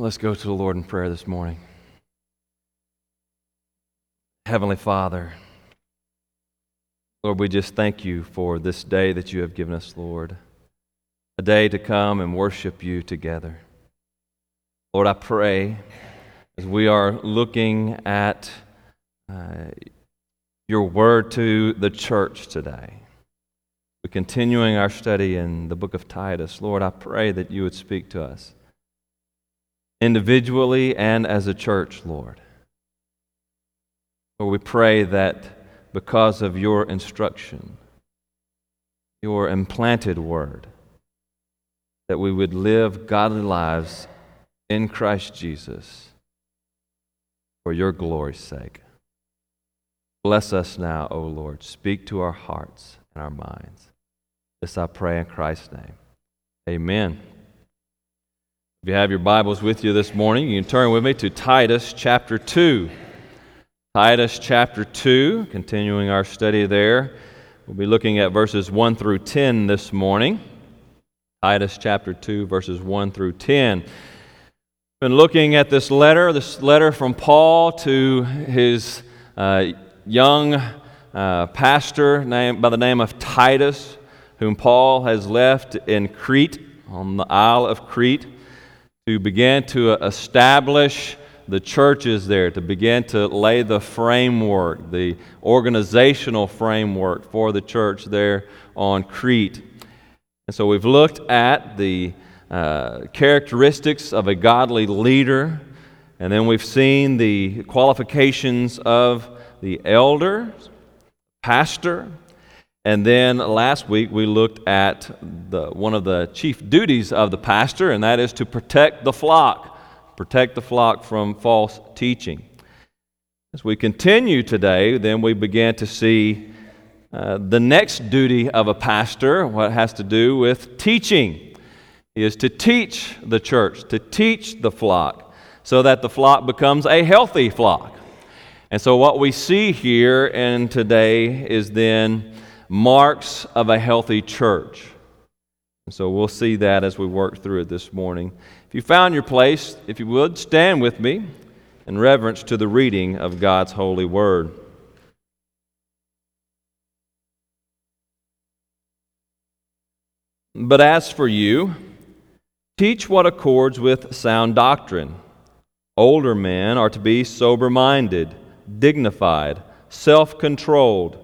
Let's go to the Lord in prayer this morning. Heavenly Father, Lord, we just thank you for this day that you have given us, Lord. A day to come and worship you together. Lord, I pray as we are looking at uh, your word to the church today, we're continuing our study in the book of Titus. Lord, I pray that you would speak to us individually and as a church, Lord. Lord, we pray that because of your instruction, your implanted word, that we would live godly lives in Christ Jesus for your glory's sake. Bless us now, O Lord. Speak to our hearts and our minds. This I pray in Christ's name. Amen. If you have your Bibles with you this morning, you can turn with me to Titus chapter 2. Titus chapter 2, continuing our study there. We'll be looking at verses 1 through 10 this morning. Titus chapter 2, verses 1 through 10. Been looking at this letter, this letter from Paul to his uh, young uh, pastor named, by the name of Titus, whom Paul has left in Crete, on the Isle of Crete to begin to establish the churches there, to begin to lay the framework, the organizational framework for the church there on Crete. And so we've looked at the uh, characteristics of a godly leader, and then we've seen the qualifications of the elder, pastor, and then last week we looked at the, one of the chief duties of the pastor, and that is to protect the flock, protect the flock from false teaching. As we continue today, then we began to see uh, the next duty of a pastor, what has to do with teaching. Is to teach the church, to teach the flock, so that the flock becomes a healthy flock. And so, what we see here and today is then marks of a healthy church. And So we'll see that as we work through it this morning. If you found your place, if you would, stand with me in reverence to the reading of God's holy word. But as for you, teach what accords with sound doctrine. Older men are to be sober minded, dignified, self controlled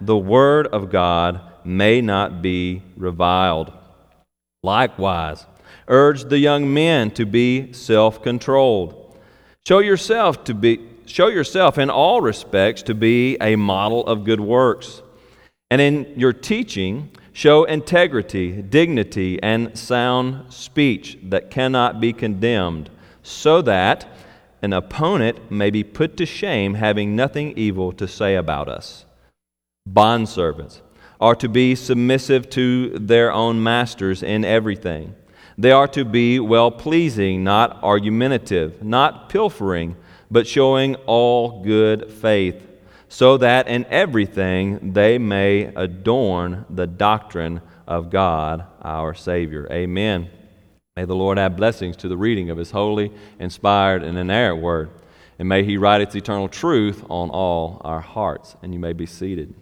the word of God may not be reviled. Likewise, urge the young men to be self controlled. Show yourself to be show yourself in all respects to be a model of good works. And in your teaching, show integrity, dignity, and sound speech that cannot be condemned, so that an opponent may be put to shame, having nothing evil to say about us. Bondservants are to be submissive to their own masters in everything. They are to be well pleasing, not argumentative, not pilfering, but showing all good faith, so that in everything they may adorn the doctrine of God our Savior. Amen. May the Lord add blessings to the reading of His holy, inspired, and inerrant word. And may He write its eternal truth on all our hearts. And you may be seated.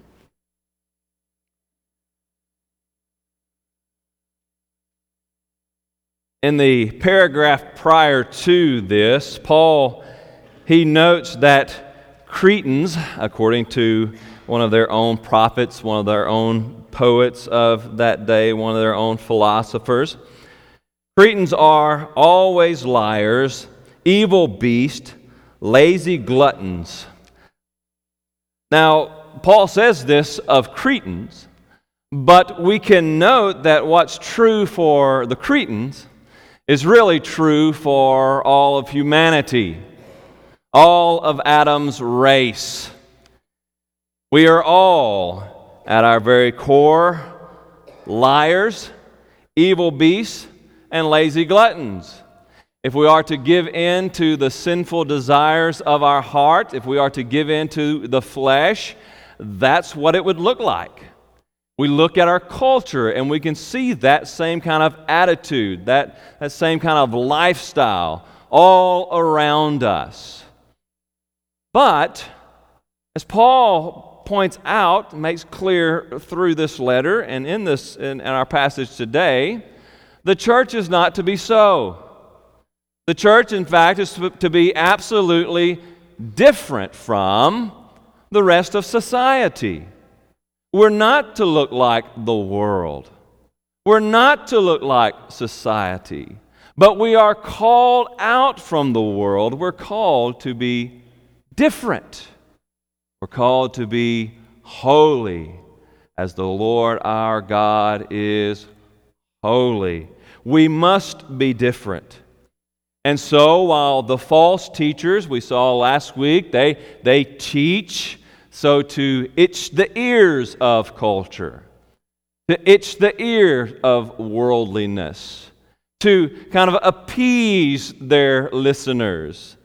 In the paragraph prior to this, Paul he notes that Cretans, according to one of their own prophets, one of their own poets of that day, one of their own philosophers, Cretans are always liars, evil beasts, lazy gluttons. Now, Paul says this of Cretans, but we can note that what's true for the Cretans is really true for all of humanity, all of Adam's race. We are all, at our very core, liars, evil beasts, and lazy gluttons. If we are to give in to the sinful desires of our heart, if we are to give in to the flesh, that's what it would look like. We look at our culture and we can see that same kind of attitude, that, that same kind of lifestyle all around us. But, as Paul points out, makes clear through this letter and in, this, in, in our passage today, the church is not to be so. The church, in fact, is to be absolutely different from the rest of society. We're not to look like the world. We're not to look like society. But we are called out from the world. We're called to be different. We're called to be holy as the Lord our God is holy. We must be different. And so, while the false teachers we saw last week, they, they teach so to itch the ears of culture, to itch the ear of worldliness, to kind of appease their listeners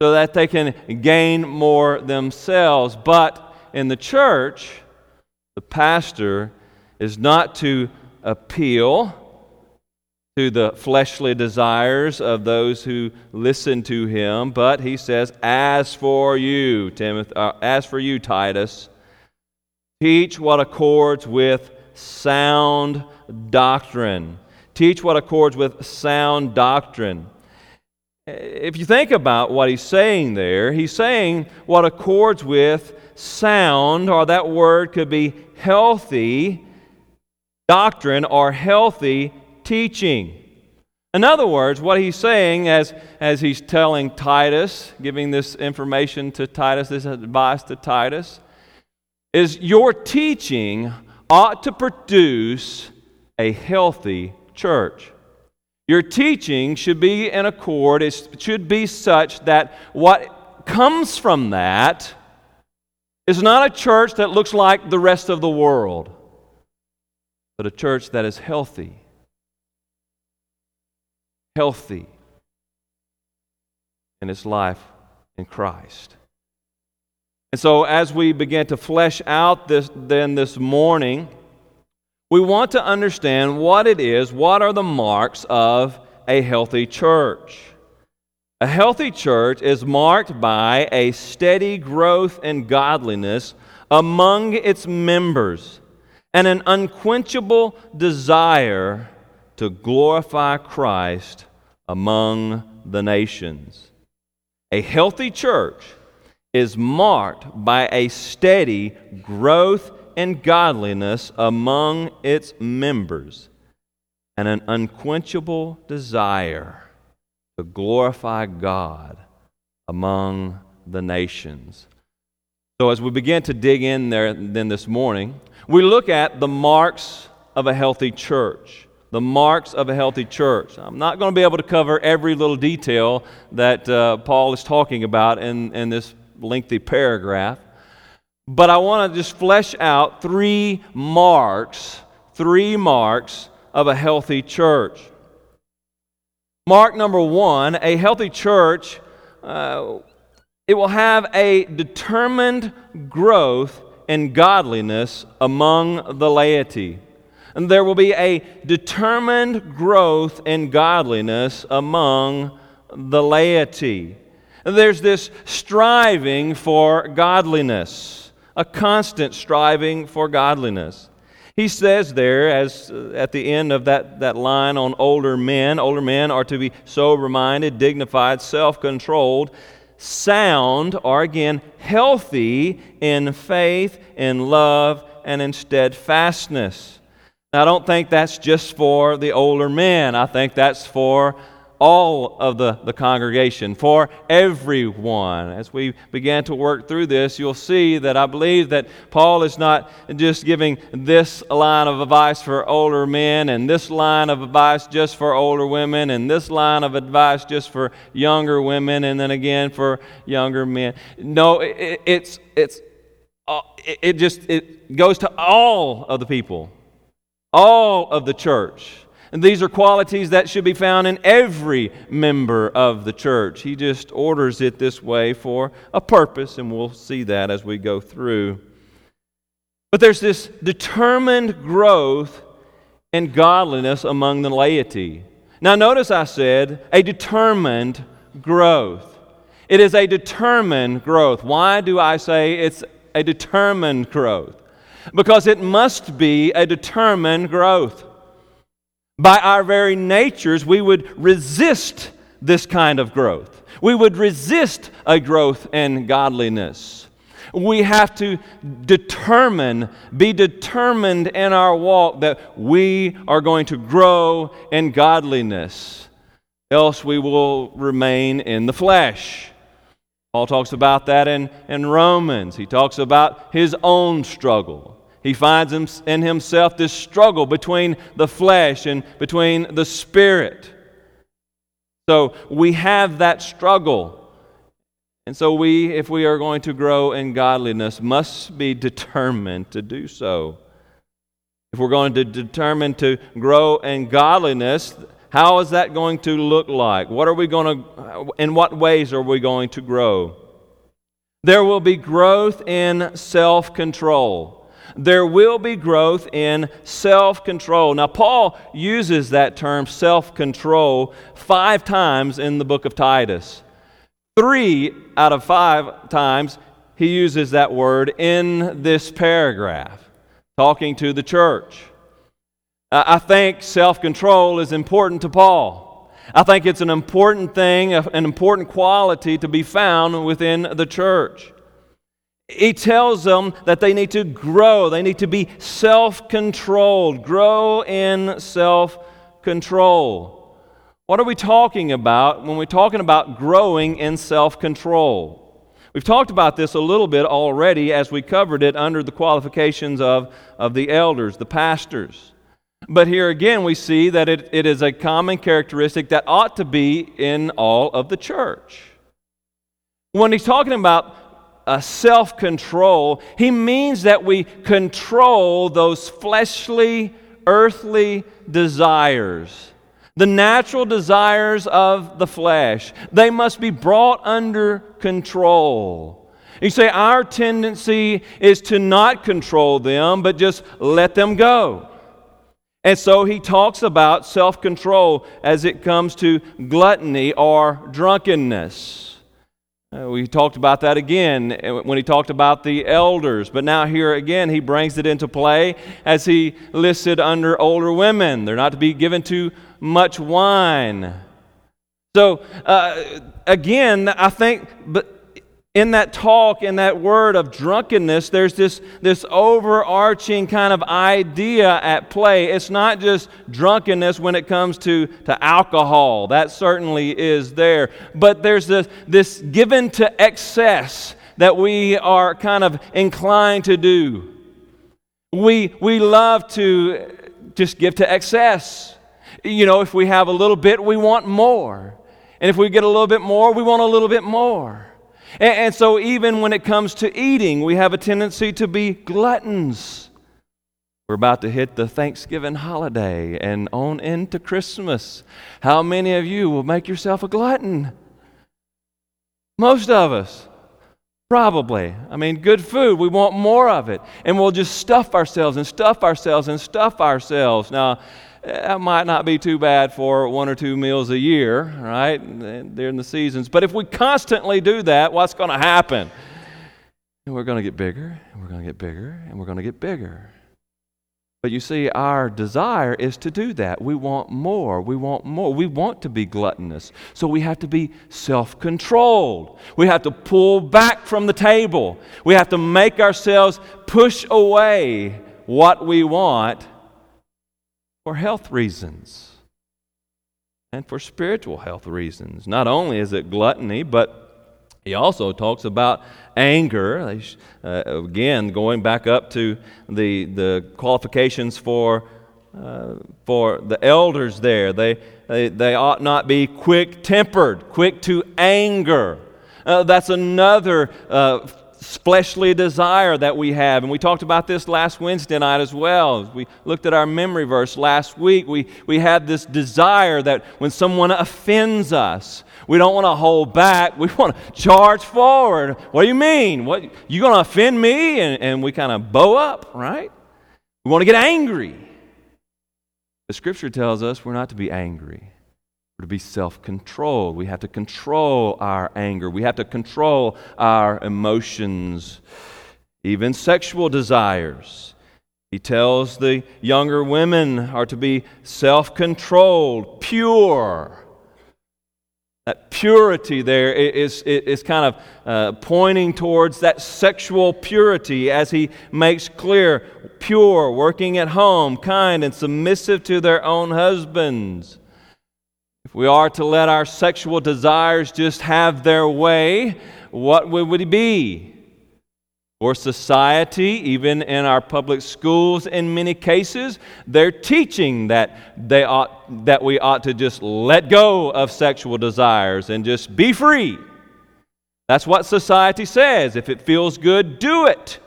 so that they can gain more themselves. But in the church, the pastor is not to appeal to the fleshly desires of those who listen to him, but he says, "As for you, Timothy, uh, as for you, Titus, teach what accords with sound doctrine. Teach what accords with sound doctrine." If you think about what he's saying there, he's saying what accords with sound, or that word could be healthy doctrine or healthy teaching. In other words, what he's saying as, as he's telling Titus, giving this information to Titus, this advice to Titus, is your teaching ought to produce a healthy church. Your teaching should be in accord, it should be such that what comes from that is not a church that looks like the rest of the world, but a church that is healthy healthy in its life in Christ. And so, as we begin to flesh out this, then this morning, we want to understand what it is, what are the marks of a healthy church. A healthy church is marked by a steady growth in godliness among its members and an unquenchable desire to glorify Christ among the nations. A healthy church is marked by a steady growth in godliness among its members and an unquenchable desire to glorify God among the nations. So, as we begin to dig in there then this morning, we look at the marks of a healthy church the marks of a healthy church. I'm not going to be able to cover every little detail that uh, Paul is talking about in, in this lengthy paragraph, but I want to just flesh out three marks, three marks of a healthy church. Mark number one a healthy church, uh, it will have a determined growth in godliness among the laity and there will be a determined growth in godliness among the laity. There's this striving for godliness, a constant striving for godliness. He says there, as uh, at the end of that, that line on older men, older men are to be sober minded, dignified, self controlled, sound, or again, healthy in faith, in love, and in steadfastness. Now, I don't think that's just for the older men. I think that's for all of the, the congregation, for everyone. As we began to work through this, you'll see that I believe that Paul is not just giving this line of advice for older men, and this line of advice just for older women, and this line of advice just for younger women, and then again for younger men. No, it, it's, it's, uh, it just it goes to all of the people, all of the church. And these are qualities that should be found in every member of the church. He just orders it this way for a purpose, and we'll see that as we go through. But there's this determined growth in godliness among the laity. Now, notice I said a determined growth. It is a determined growth. Why do I say it's a determined growth? Because it must be a determined growth. By our very natures, we would resist this kind of growth. We would resist a growth in godliness. We have to determine, be determined in our walk that we are going to grow in godliness. Else we will remain in the flesh. Paul talks about that in, in Romans. He talks about his own struggle. He finds in himself this struggle between the flesh and between the spirit. So we have that struggle. And so we, if we are going to grow in godliness, must be determined to do so. If we're going to determine to grow in godliness, how is that going to look like? What are we going to, in what ways are we going to grow? There will be growth in self control there will be growth in self control. Now, Paul uses that term self control five times in the book of Titus. Three out of five times he uses that word in this paragraph, talking to the church. I think self control is important to Paul. I think it's an important thing, an important quality to be found within the church. He tells them that they need to grow, they need to be self controlled, grow in self control. What are we talking about when we're talking about growing in self control? We've talked about this a little bit already as we covered it under the qualifications of, of the elders, the pastors. But here again, we see that it, it is a common characteristic that ought to be in all of the church. When he's talking about uh, self control, he means that we control those fleshly, earthly desires, the natural desires of the flesh. They must be brought under control. You say, our tendency is to not control them, but just let them go. And so he talks about self control as it comes to gluttony or drunkenness. Uh, we talked about that again uh, when he talked about the elders, but now here again he brings it into play as he listed under older women. They're not to be given too much wine. So, uh, again, I think, but in that talk, in that word of drunkenness, there's this, this overarching kind of idea at play. It's not just drunkenness when it comes to, to alcohol, that certainly is there. But there's this, this given to excess that we are kind of inclined to do. We, we love to just give to excess. You know, if we have a little bit, we want more. And if we get a little bit more, we want a little bit more. And, and so, even when it comes to eating, we have a tendency to be gluttons. We're about to hit the Thanksgiving holiday and on into Christmas. How many of you will make yourself a glutton? Most of us. Probably. I mean, good food, we want more of it. And we'll just stuff ourselves and stuff ourselves and stuff ourselves. Now, that might not be too bad for one or two meals a year, right? During the seasons. But if we constantly do that, what's going to happen? And we're going to get bigger, and we're going to get bigger, and we're going to get bigger. But you see, our desire is to do that. We want more. We want more. We want to be gluttonous. So we have to be self controlled. We have to pull back from the table. We have to make ourselves push away what we want for health reasons. and for spiritual health reasons. Not only is it gluttony, but he also talks about anger. Uh, again, going back up to the, the qualifications for, uh, for the elders there, they, they, they ought not be quick tempered, quick to anger. Uh, that's another uh, fleshly desire that we have. And we talked about this last Wednesday night as well. We looked at our memory verse last week. We, we had this desire that when someone offends us, we don't want to hold back. We want to charge forward. What do you mean? What you going to offend me? And, and we kind of bow up, right? We want to get angry. The scripture tells us we're not to be angry to be self controlled. We have to control our anger. We have to control our emotions, even sexual desires. He tells the younger women are to be self controlled, pure. That purity there is, is kind of uh, pointing towards that sexual purity as he makes clear pure, working at home, kind, and submissive to their own husbands. We are to let our sexual desires just have their way, what would it be? For society, even in our public schools, in many cases, they're teaching that, they ought, that we ought to just let go of sexual desires and just be free. That's what society says. If it feels good, do it.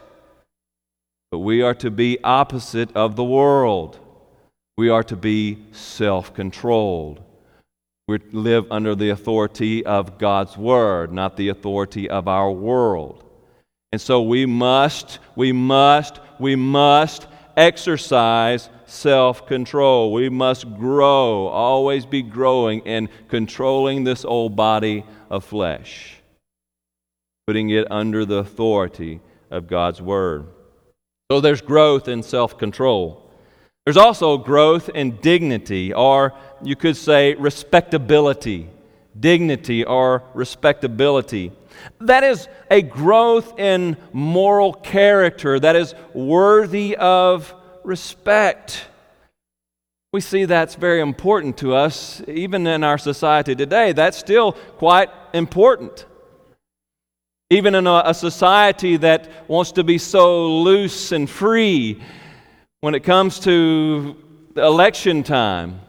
But we are to be opposite of the world. We are to be self controlled. We live under the authority of God's Word, not the authority of our world. And so we must, we must, we must exercise self control. We must grow, always be growing and controlling this old body of flesh, putting it under the authority of God's Word. So there's growth in self control. There's also growth in dignity, or you could say respectability. Dignity or respectability. That is a growth in moral character that is worthy of respect. We see that's very important to us, even in our society today. That's still quite important. Even in a, a society that wants to be so loose and free, when it comes to election time,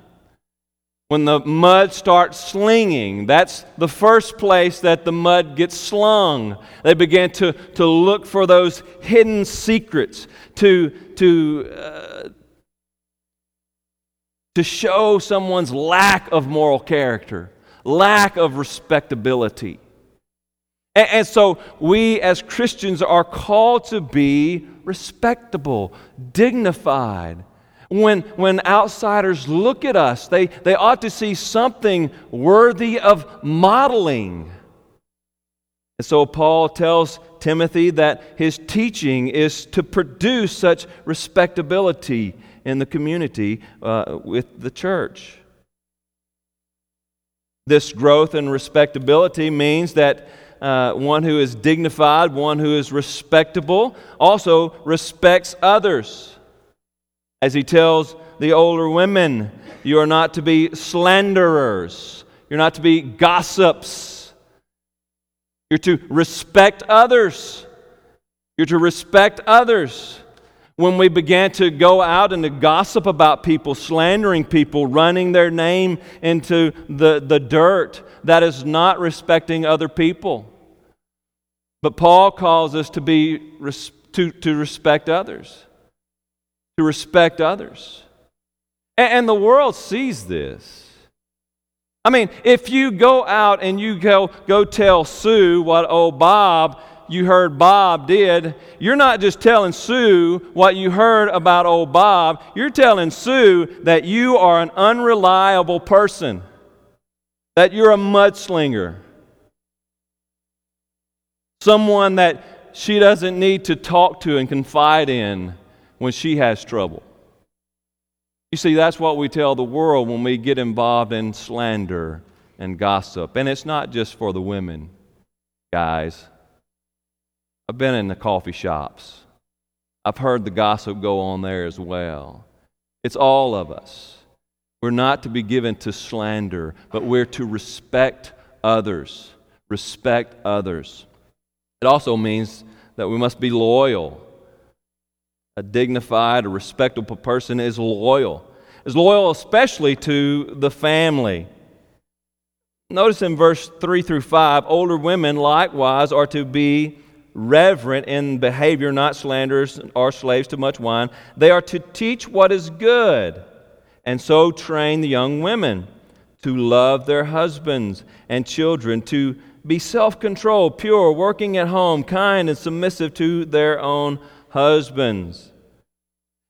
when the mud starts slinging, that's the first place that the mud gets slung. They begin to, to look for those hidden secrets, to, to, uh, to show someone's lack of moral character, lack of respectability. And, and so we as Christians are called to be respectable, dignified. When, when outsiders look at us, they, they ought to see something worthy of modeling. And so Paul tells Timothy that his teaching is to produce such respectability in the community uh, with the church. This growth and respectability means that uh, one who is dignified, one who is respectable, also respects others. As he tells the older women, you are not to be slanderers, you're not to be gossips, you're to respect others. You're to respect others. When we began to go out and to gossip about people, slandering people, running their name into the, the dirt, that is not respecting other people. But Paul calls us to be to, to respect others. To respect others. And, and the world sees this. I mean, if you go out and you go, go tell Sue what old Bob you heard Bob did, you're not just telling Sue what you heard about old Bob, you're telling Sue that you are an unreliable person, that you're a mudslinger, someone that she doesn't need to talk to and confide in when she has trouble. You see, that's what we tell the world when we get involved in slander and gossip. And it's not just for the women, guys. I've been in the coffee shops, I've heard the gossip go on there as well. It's all of us. We're not to be given to slander, but we're to respect others. Respect others. It also means that we must be loyal. A dignified, a respectable person is loyal. Is loyal especially to the family. Notice in verse 3 through 5, older women likewise are to be reverent in behavior, not slanderers or slaves to much wine. They are to teach what is good and so train the young women to love their husbands and children, to be self controlled, pure, working at home, kind, and submissive to their own husbands.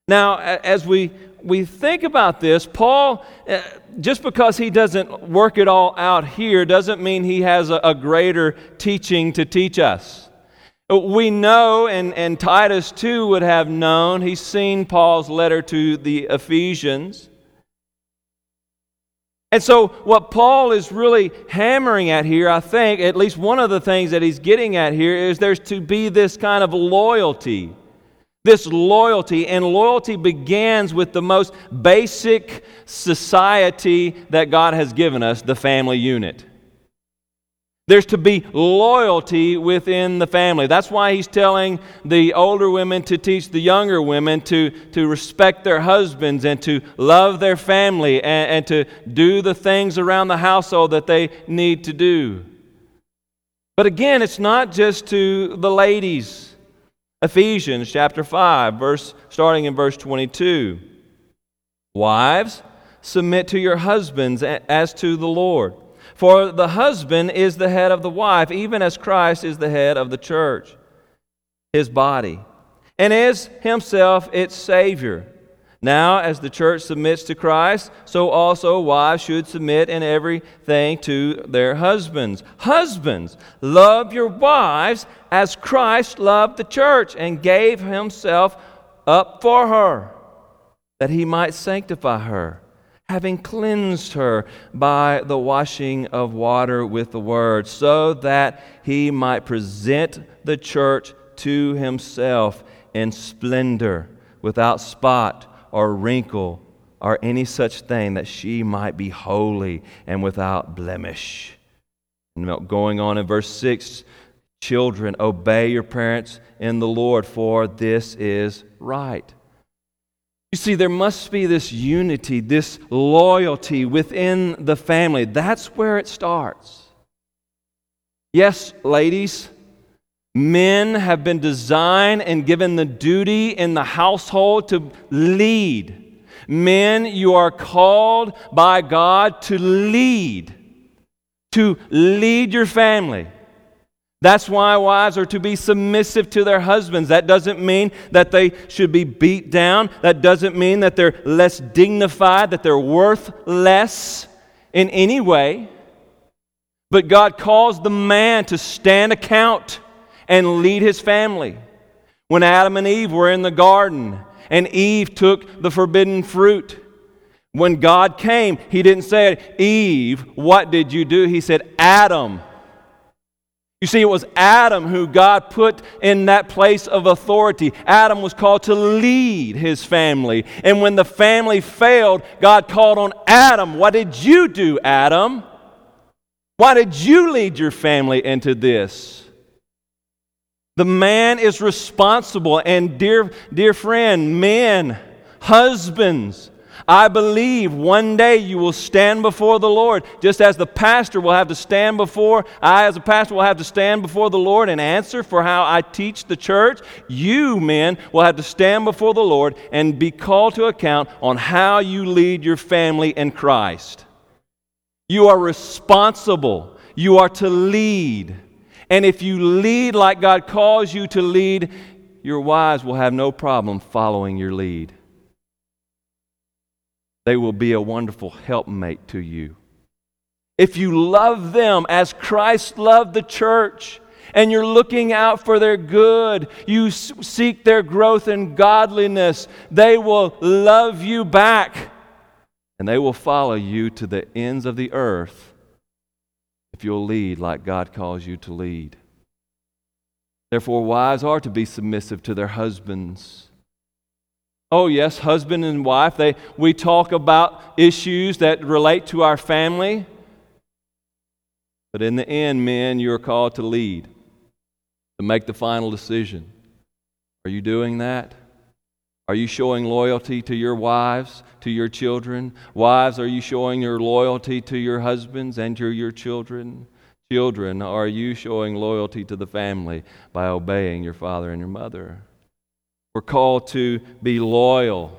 Now, as we, we think about this, Paul, uh, just because he doesn't work it all out here, doesn't mean he has a, a greater teaching to teach us. We know, and, and Titus too would have known, he's seen Paul's letter to the Ephesians. And so, what Paul is really hammering at here, I think, at least one of the things that he's getting at here, is there's to be this kind of loyalty. This loyalty, and loyalty begins with the most basic society that God has given us the family unit. There's to be loyalty within the family. That's why he's telling the older women to teach the younger women to, to respect their husbands and to love their family and, and to do the things around the household that they need to do. But again, it's not just to the ladies. Ephesians chapter 5, verse, starting in verse 22. Wives, submit to your husbands as to the Lord. For the husband is the head of the wife, even as Christ is the head of the church, his body, and is himself its Savior. Now, as the church submits to Christ, so also wives should submit in everything to their husbands. Husbands, love your wives as Christ loved the church and gave himself up for her, that he might sanctify her having cleansed her by the washing of water with the word, so that he might present the church to himself in splendor, without spot or wrinkle or any such thing, that she might be holy and without blemish. Going on in verse 6 Children, obey your parents in the Lord, for this is right. You see, there must be this unity, this loyalty within the family. That's where it starts. Yes, ladies, men have been designed and given the duty in the household to lead. Men, you are called by God to lead, to lead your family. That's why wives are to be submissive to their husbands. That doesn't mean that they should be beat down. That doesn't mean that they're less dignified, that they're worth less in any way. But God calls the man to stand account and lead his family. When Adam and Eve were in the garden and Eve took the forbidden fruit, when God came, he didn't say, Eve, what did you do? He said, Adam, you see, it was Adam who God put in that place of authority. Adam was called to lead his family. And when the family failed, God called on Adam. What did you do, Adam? Why did you lead your family into this? The man is responsible. And, dear, dear friend, men, husbands, I believe one day you will stand before the Lord, just as the pastor will have to stand before, I as a pastor will have to stand before the Lord and answer for how I teach the church. You, men, will have to stand before the Lord and be called to account on how you lead your family in Christ. You are responsible, you are to lead. And if you lead like God calls you to lead, your wives will have no problem following your lead. They will be a wonderful helpmate to you. If you love them as Christ loved the church, and you're looking out for their good, you seek their growth in godliness, they will love you back and they will follow you to the ends of the earth if you'll lead like God calls you to lead. Therefore, wives are to be submissive to their husbands Oh, yes, husband and wife. They, we talk about issues that relate to our family. But in the end, men, you're called to lead, to make the final decision. Are you doing that? Are you showing loyalty to your wives, to your children? Wives, are you showing your loyalty to your husbands and to your children? Children, are you showing loyalty to the family by obeying your father and your mother? We're called to be loyal,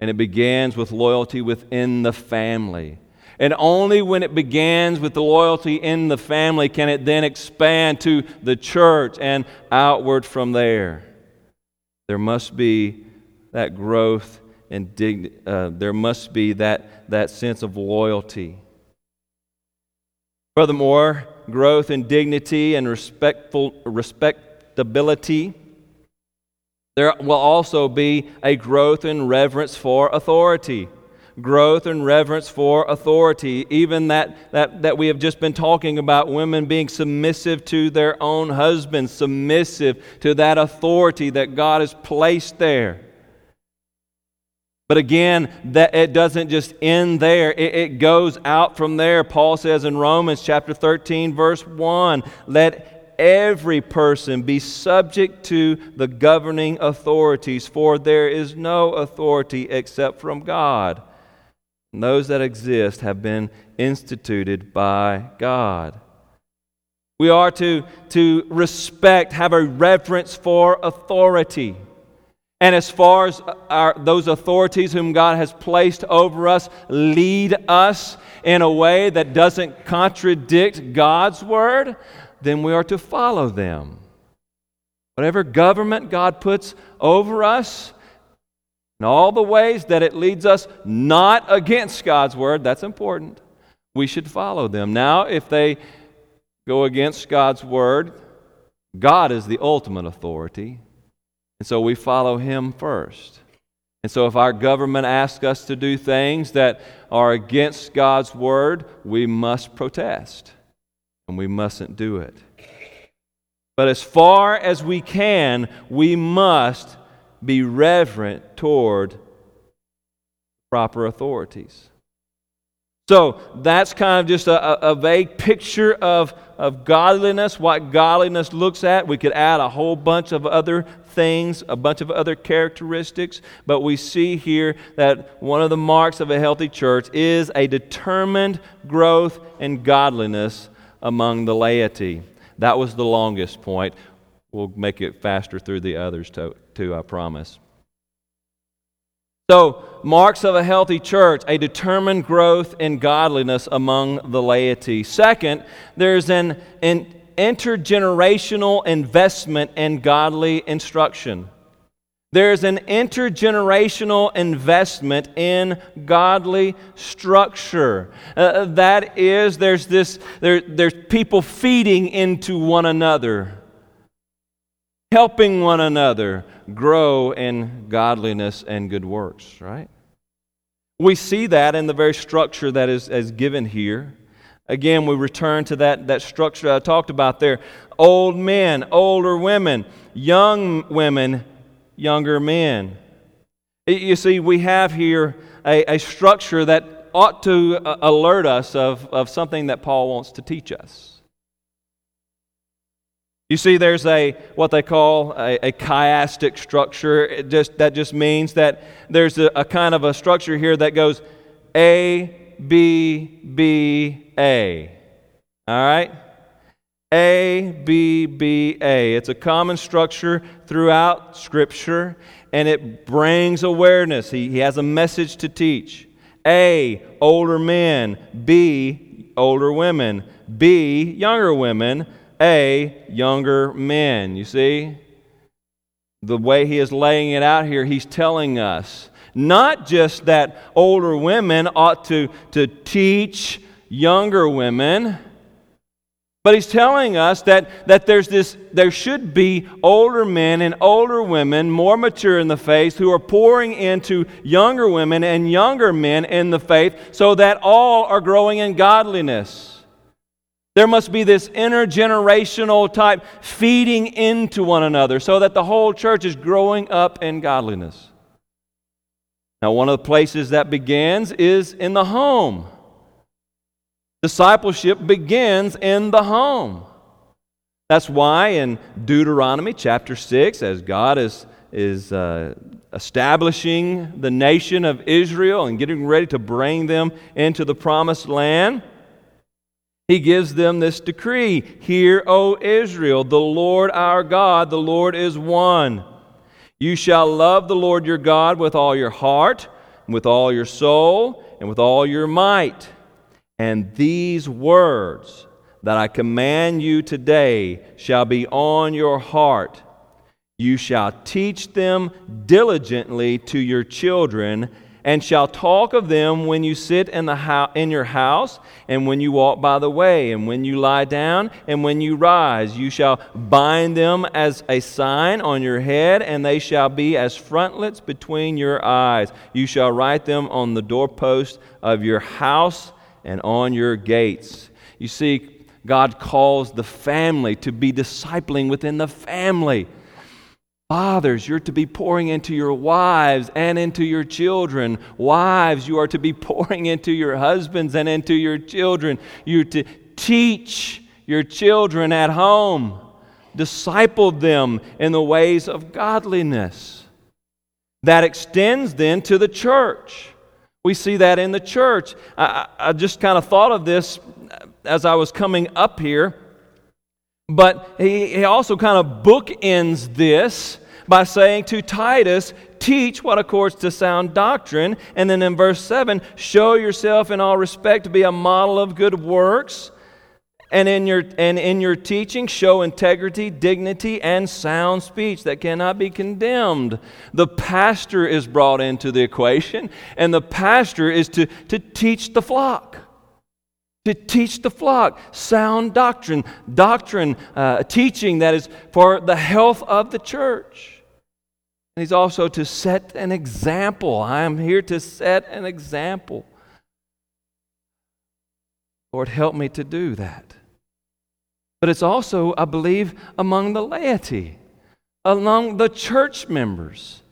and it begins with loyalty within the family. And only when it begins with the loyalty in the family can it then expand to the church and outward from there. There must be that growth and dig- uh, there must be that, that sense of loyalty. Furthermore, growth in dignity and respectful respectability there will also be a growth in reverence for authority. Growth and reverence for authority. Even that, that, that we have just been talking about women being submissive to their own husbands, submissive to that authority that God has placed there. But again, that it doesn't just end there. It, it, goes out from there. Paul says in Romans chapter 13, verse 1, let every person be subject to the governing authorities, for there is no authority except from God. And those that exist have been instituted by God. We are to, to respect, have a reverence for authority. And as far as our, those authorities whom God has placed over us lead us in a way that doesn't contradict God's word, then we are to follow them. Whatever government God puts over us, in all the ways that it leads us not against God's word, that's important. We should follow them. Now, if they go against God's word, God is the ultimate authority. And so we follow Him first. And so if our government asks us to do things that are against God's word, we must protest and we mustn't do it. But as far as we can, we must be reverent toward proper authorities. So that's kind of just a, a, vague picture of, of godliness, what godliness looks at. We could add a whole bunch of other things, a bunch of other characteristics, but we see here that one of the marks of a healthy church is a determined growth in godliness among the laity. That was the longest point. We'll make it faster through the others, too, I promise. So, marks of a healthy church, a determined growth in godliness among the laity. Second, there's an, an intergenerational investment in godly instruction. There's an intergenerational investment in godly structure. Uh, that is, there's this, there, there's people feeding into one another, helping one another grow in godliness and good works, right? We see that in the very structure that is, is given here. Again, we return to that, that structure I talked about there. Old men, older women, young women, younger men. You see, we have here a, a structure that ought to uh, alert us of, of something that Paul wants to teach us. You see, there's a what they call a, a chiastic structure. Just, that just means that there's a, a kind of a structure here that goes A, B, B, A. All right? A, B, B, A. It's a common structure throughout Scripture, and it brings awareness. He, he has a message to teach. A, older men. B, older women. B, younger women. A, younger men. You see? The way he is laying it out here, he's telling us not just that older women ought to, to teach younger women but he's telling us that, that there's this, there should be older men and older women, more mature in the faith, who are pouring into younger women and younger men in the faith so that all are growing in godliness. There must be this intergenerational type feeding into one another so that the whole church is growing up in godliness. Now, one of the places that begins is in the home. Discipleship begins in the home. That's why in Deuteronomy chapter 6, as God is, is uh, establishing the nation of Israel and getting ready to bring them into the promised land, he gives them this decree Hear, O Israel, the Lord our God, the Lord is one. You shall love the Lord your God with all your heart, with all your soul, and with all your might. And these words that I command you today shall be on your heart. You shall teach them diligently to your children and shall talk of them when you sit in, the ho- in your house, and when you walk by the way, and when you lie down, and when you rise. You shall bind them as a sign on your head, and they shall be as frontlets between your eyes. You shall write them on the doorpost of your house and on your gates. You see, God calls the family to be discipling within the family. Fathers, you're to be pouring into your wives and into your children. Wives, you are to be pouring into your husbands and into your children. You're to teach your children at home, disciple them in the ways of godliness. That extends then to the church. We see that in the church. I, I just kind of thought of this as I was coming up here, but he, he also kind of bookends this by saying to Titus, Teach what accords to sound doctrine. And then in verse 7, show yourself in all respect to be a model of good works. And in your, and in your teaching, show integrity, dignity, and sound speech that cannot be condemned. The pastor is brought into the equation, and the pastor is to, to teach the flock to teach the flock sound doctrine, doctrine, uh, teaching that is for the health of the church. And he's also to set an example. I am here to set an example. Lord, help me to do that. But it's also, I believe, among the laity, among the church members.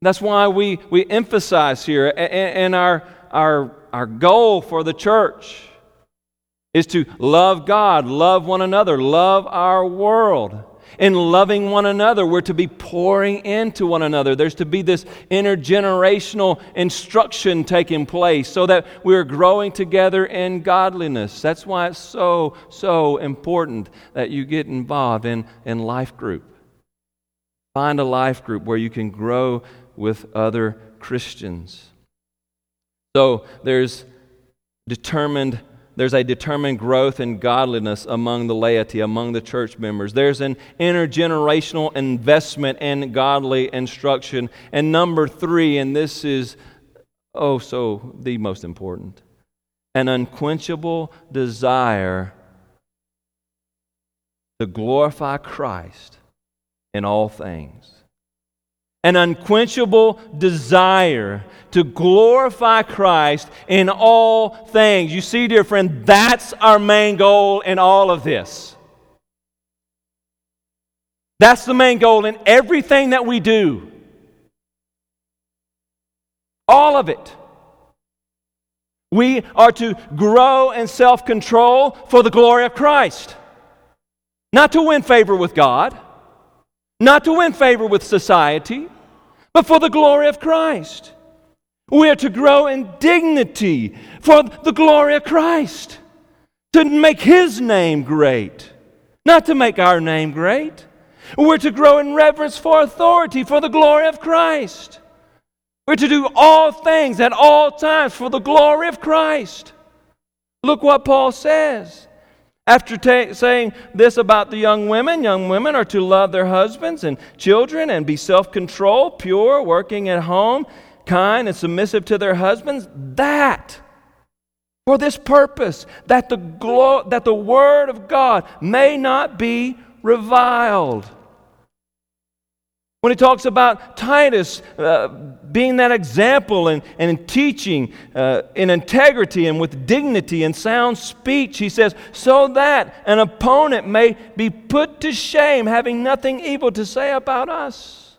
That's why we, we emphasize here, and our, our, our goal for the church is to love God, love one another, love our world. In loving one another, we're to be pouring into one another. There's to be this intergenerational instruction taking place so that we're growing together in godliness. That's why it's so, so important that you get involved in, in life group. Find a life group where you can grow with other Christians. So there's determined there's a determined growth in godliness among the laity, among the church members. There's an intergenerational investment in godly instruction. And number three, and this is, oh, so the most important an unquenchable desire to glorify Christ in all things an unquenchable desire to glorify Christ in all things. You see, dear friend, that's our main goal in all of this. That's the main goal in everything that we do. All of it. We are to grow in self control for the glory of Christ, not to win favor with God not to win favor with society, but for the glory of Christ. We are to grow in dignity for the glory of Christ, to make His name great, not to make our name great. We're to grow in reverence for authority for the glory of Christ. We're to do all things at all times for the glory of Christ. Look what Paul says. After ta- saying this about the young women, young women are to love their husbands and children and be self controlled, pure, working at home, kind, and submissive to their husbands. That, for this purpose, that the, glo- that the word of God may not be reviled. When he talks about Titus uh, being that example and, in teaching uh, in integrity and with dignity and sound speech, he says, so that an opponent may be put to shame, having nothing evil to say about us.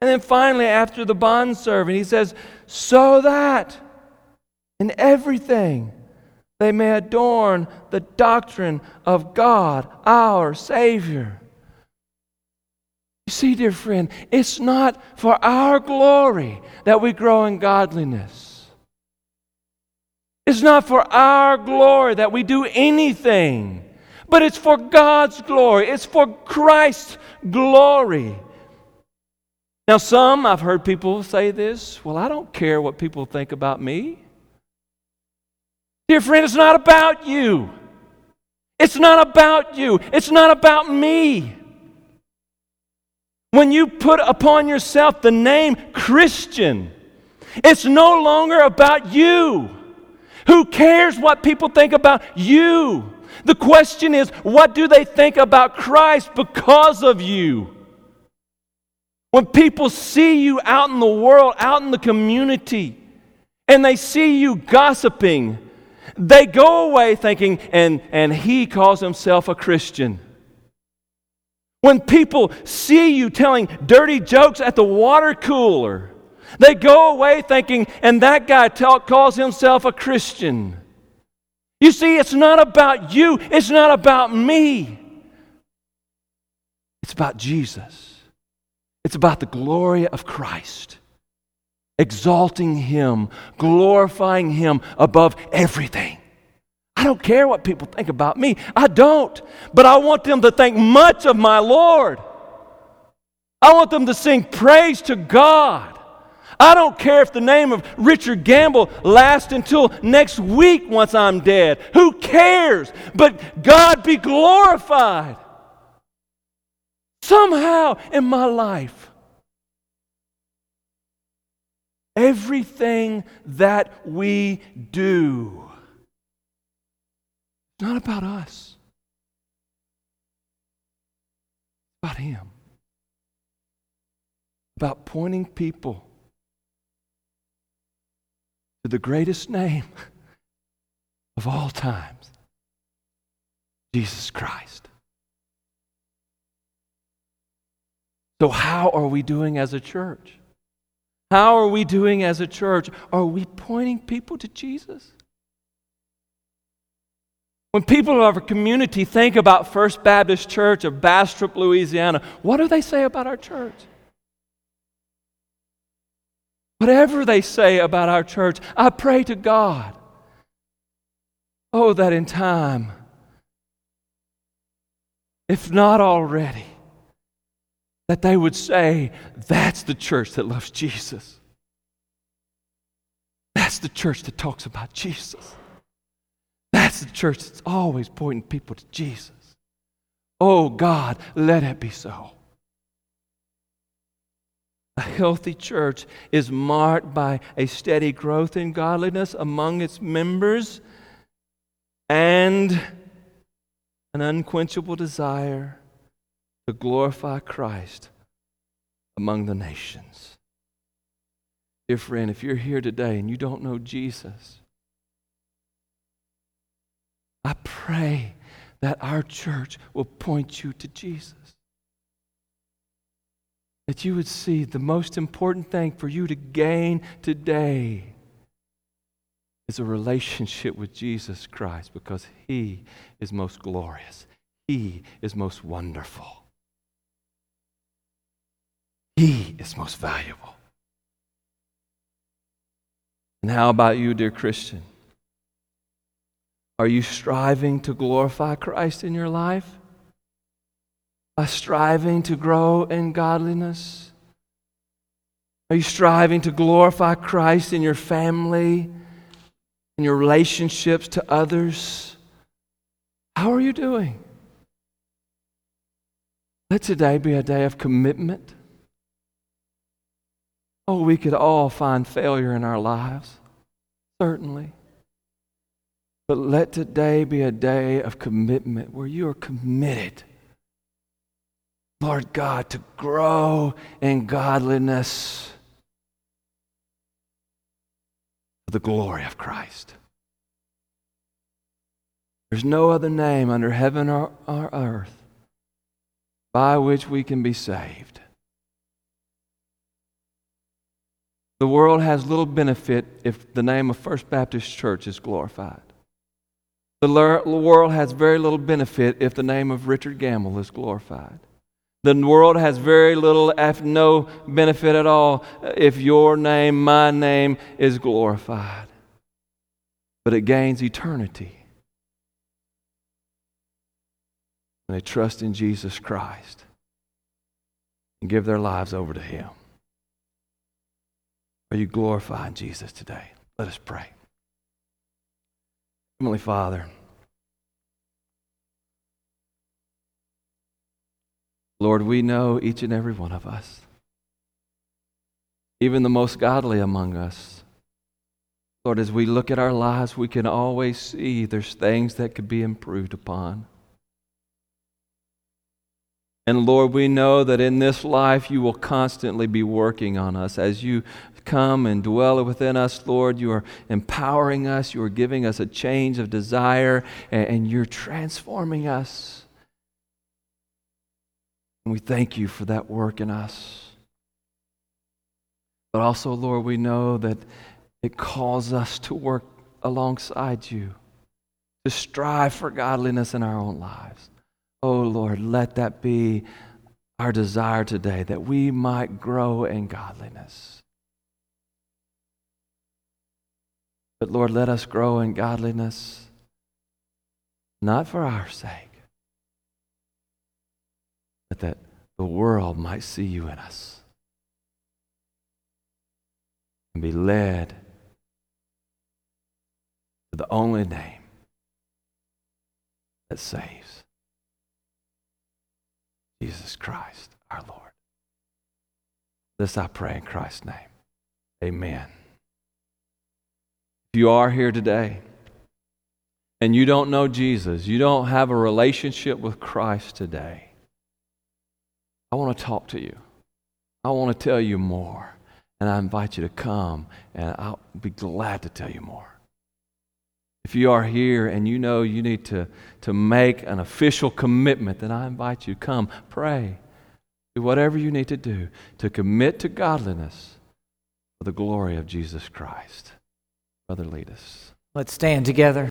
And then finally, after the bondservant, he says, So that in everything they may adorn the doctrine of God, our Savior. You see, dear friend, it's not for our glory that we grow in godliness. It's not for our glory that we do anything, but it's for God's glory. It's for Christ's glory. Now, some, I've heard people say this well, I don't care what people think about me. Dear friend, it's not about you. It's not about you. It's not about me. When you put upon yourself the name Christian, it's no longer about you. Who cares what people think about you? The question is, what do they think about Christ because of you? When people see you out in the world, out in the community, and they see you gossiping, they go away thinking, and, and he calls himself a Christian. When people see you telling dirty jokes at the water cooler, they go away thinking, and that guy tell, calls himself a Christian. You see, it's not about you, it's not about me. It's about Jesus. It's about the glory of Christ, exalting Him, glorifying Him above everything. I don't care what people think about me. I don't. But I want them to think much of my Lord. I want them to sing praise to God. I don't care if the name of Richard Gamble lasts until next week once I'm dead. Who cares? But God be glorified somehow in my life. Everything that we do, not about us, about Him. About pointing people to the greatest name of all times Jesus Christ. So, how are we doing as a church? How are we doing as a church? Are we pointing people to Jesus? When people of our community think about First Baptist Church of Bastrop, Louisiana, what do they say about our church? Whatever they say about our church, I pray to God. Oh, that in time, if not already, that they would say, That's the church that loves Jesus. That's the church that talks about Jesus. That's the church that's always pointing people to Jesus. Oh God, let it be so. A healthy church is marked by a steady growth in godliness among its members and an unquenchable desire to glorify Christ among the nations. Dear friend, if you're here today and you don't know Jesus, pray that our church will point you to Jesus. That you would see the most important thing for you to gain today is a relationship with Jesus Christ because He is most glorious, He is most wonderful. He is most valuable. And how about you, dear Christian? Are you striving to glorify Christ in your life? By striving to grow in godliness? Are you striving to glorify Christ in your family, in your relationships to others? How are you doing? Let today be a day of commitment Oh, we could all find failure in our lives, certainly. But let today be a day of commitment where you are committed, Lord God, to grow in godliness for the glory of Christ. There's no other name under heaven or, or earth by which we can be saved The world has little benefit if the name of First Baptist Church is glorified. The world has very little benefit if the name of Richard Gamble is glorified. The world has very little, if no benefit at all, if your name, my name, is glorified. But it gains eternity. And they trust in Jesus Christ and give their lives over to Him. Are you glorifying Jesus today? Let us pray. Heavenly Father, Lord, we know each and every one of us, even the most godly among us. Lord, as we look at our lives, we can always see there's things that could be improved upon. And Lord, we know that in this life you will constantly be working on us. As you come and dwell within us, Lord, you are empowering us, you are giving us a change of desire, and, you're transforming us. And we thank you for that work in us. But also, Lord, we know that it calls us to work alongside you, to strive for godliness in our own lives. Oh, Lord, let that be our desire today, that we might grow in godliness. But Lord, let us grow in godliness, not for our sake, but that the world might see you in us and be led to the only name that saves Jesus Christ, our Lord. This I pray in Christ's name. Amen. If you are here today and you don't know Jesus, you don't have a relationship with Christ today, I want to talk to you. I want to tell you more. And I invite you to come, and I'll be glad to tell you more. If you are here and you know you need to, to make an official commitment, then I invite you come, pray, do whatever you need to do to commit to godliness for the glory of Jesus Christ. Brother, lead us. Let's stand together.